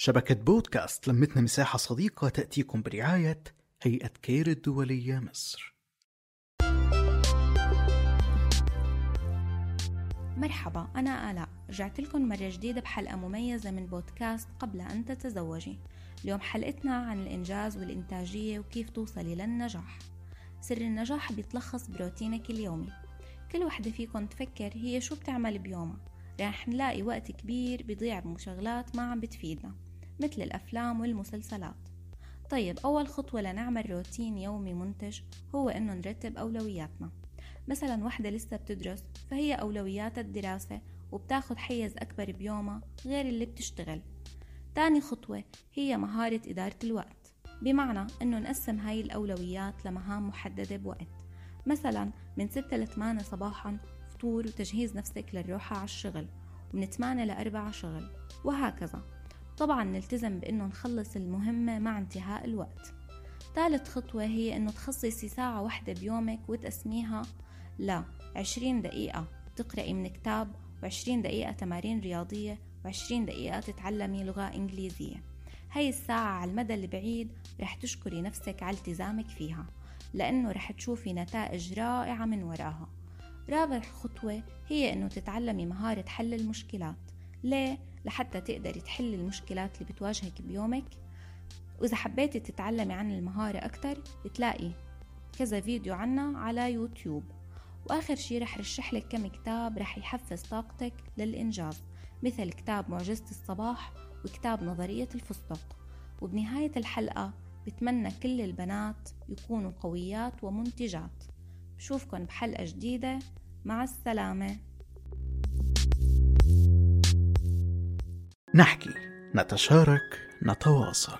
شبكة بودكاست لمتنا مساحة صديقة تأتيكم برعاية هيئة كير الدولية مصر. مرحبا أنا آلاء. رجعت لكم مرة جديدة بحلقة مميزة من بودكاست قبل أن تتزوجي. اليوم حلقتنا عن الإنجاز والإنتاجية وكيف توصلي للنجاح سر النجاح بيتلخص بروتينك اليومي. كل وحدة فيكم تفكر هي شو بتعمل بيومها. رح نلاقي وقت كبير بيضيع بمشغلات ما عم بتفيدنا. مثل الأفلام والمسلسلات. طيب أول خطوة لنعمل روتين يومي منتج هو إنه نرتب أولوياتنا. مثلا وحدة لسه بتدرس فهي أولوياتها الدراسة وبتاخد حيز أكبر بيومها غير اللي بتشتغل. تاني خطوة هي مهارة إدارة الوقت بمعنى إنه نقسم هاي الأولويات لمهام محددة بوقت. مثلا من 6 ل 8 صباحا فطور وتجهيز نفسك للروحة على الشغل ومن 8 ل 4 شغل وهكذا. طبعا نلتزم بأنه نخلص المهمة مع انتهاء الوقت. ثالث خطوة هي أنه تخصصي ساعة واحدة بيومك وتقسميها ل 20 دقيقة تقرأي من كتاب و20 دقيقة تمارين رياضية و20 دقيقة تتعلمي لغة إنجليزية. هاي الساعة على المدى البعيد رح تشكري نفسك على التزامك فيها لأنه رح تشوفي نتائج رائعة من وراها. رابع خطوة هي أنه تتعلمي مهارة حل المشكلات. ليه؟ لحتى تقدري تحلي المشكلات اللي بتواجهك بيومك. وإذا حبيتي تتعلمي عن المهارة أكتر بتلاقي كذا فيديو عنها على يوتيوب. وآخر شي رح رشح لك كم كتاب رح يحفز طاقتك للإنجاز مثل كتاب معجزة الصباح وكتاب نظرية الفستق. وبنهاية الحلقة بتمنى كل البنات يكونوا قويات ومنتجات. بشوفكن بحلقة جديدة. مع السلامة. نحكي. نتشارك نتواصل.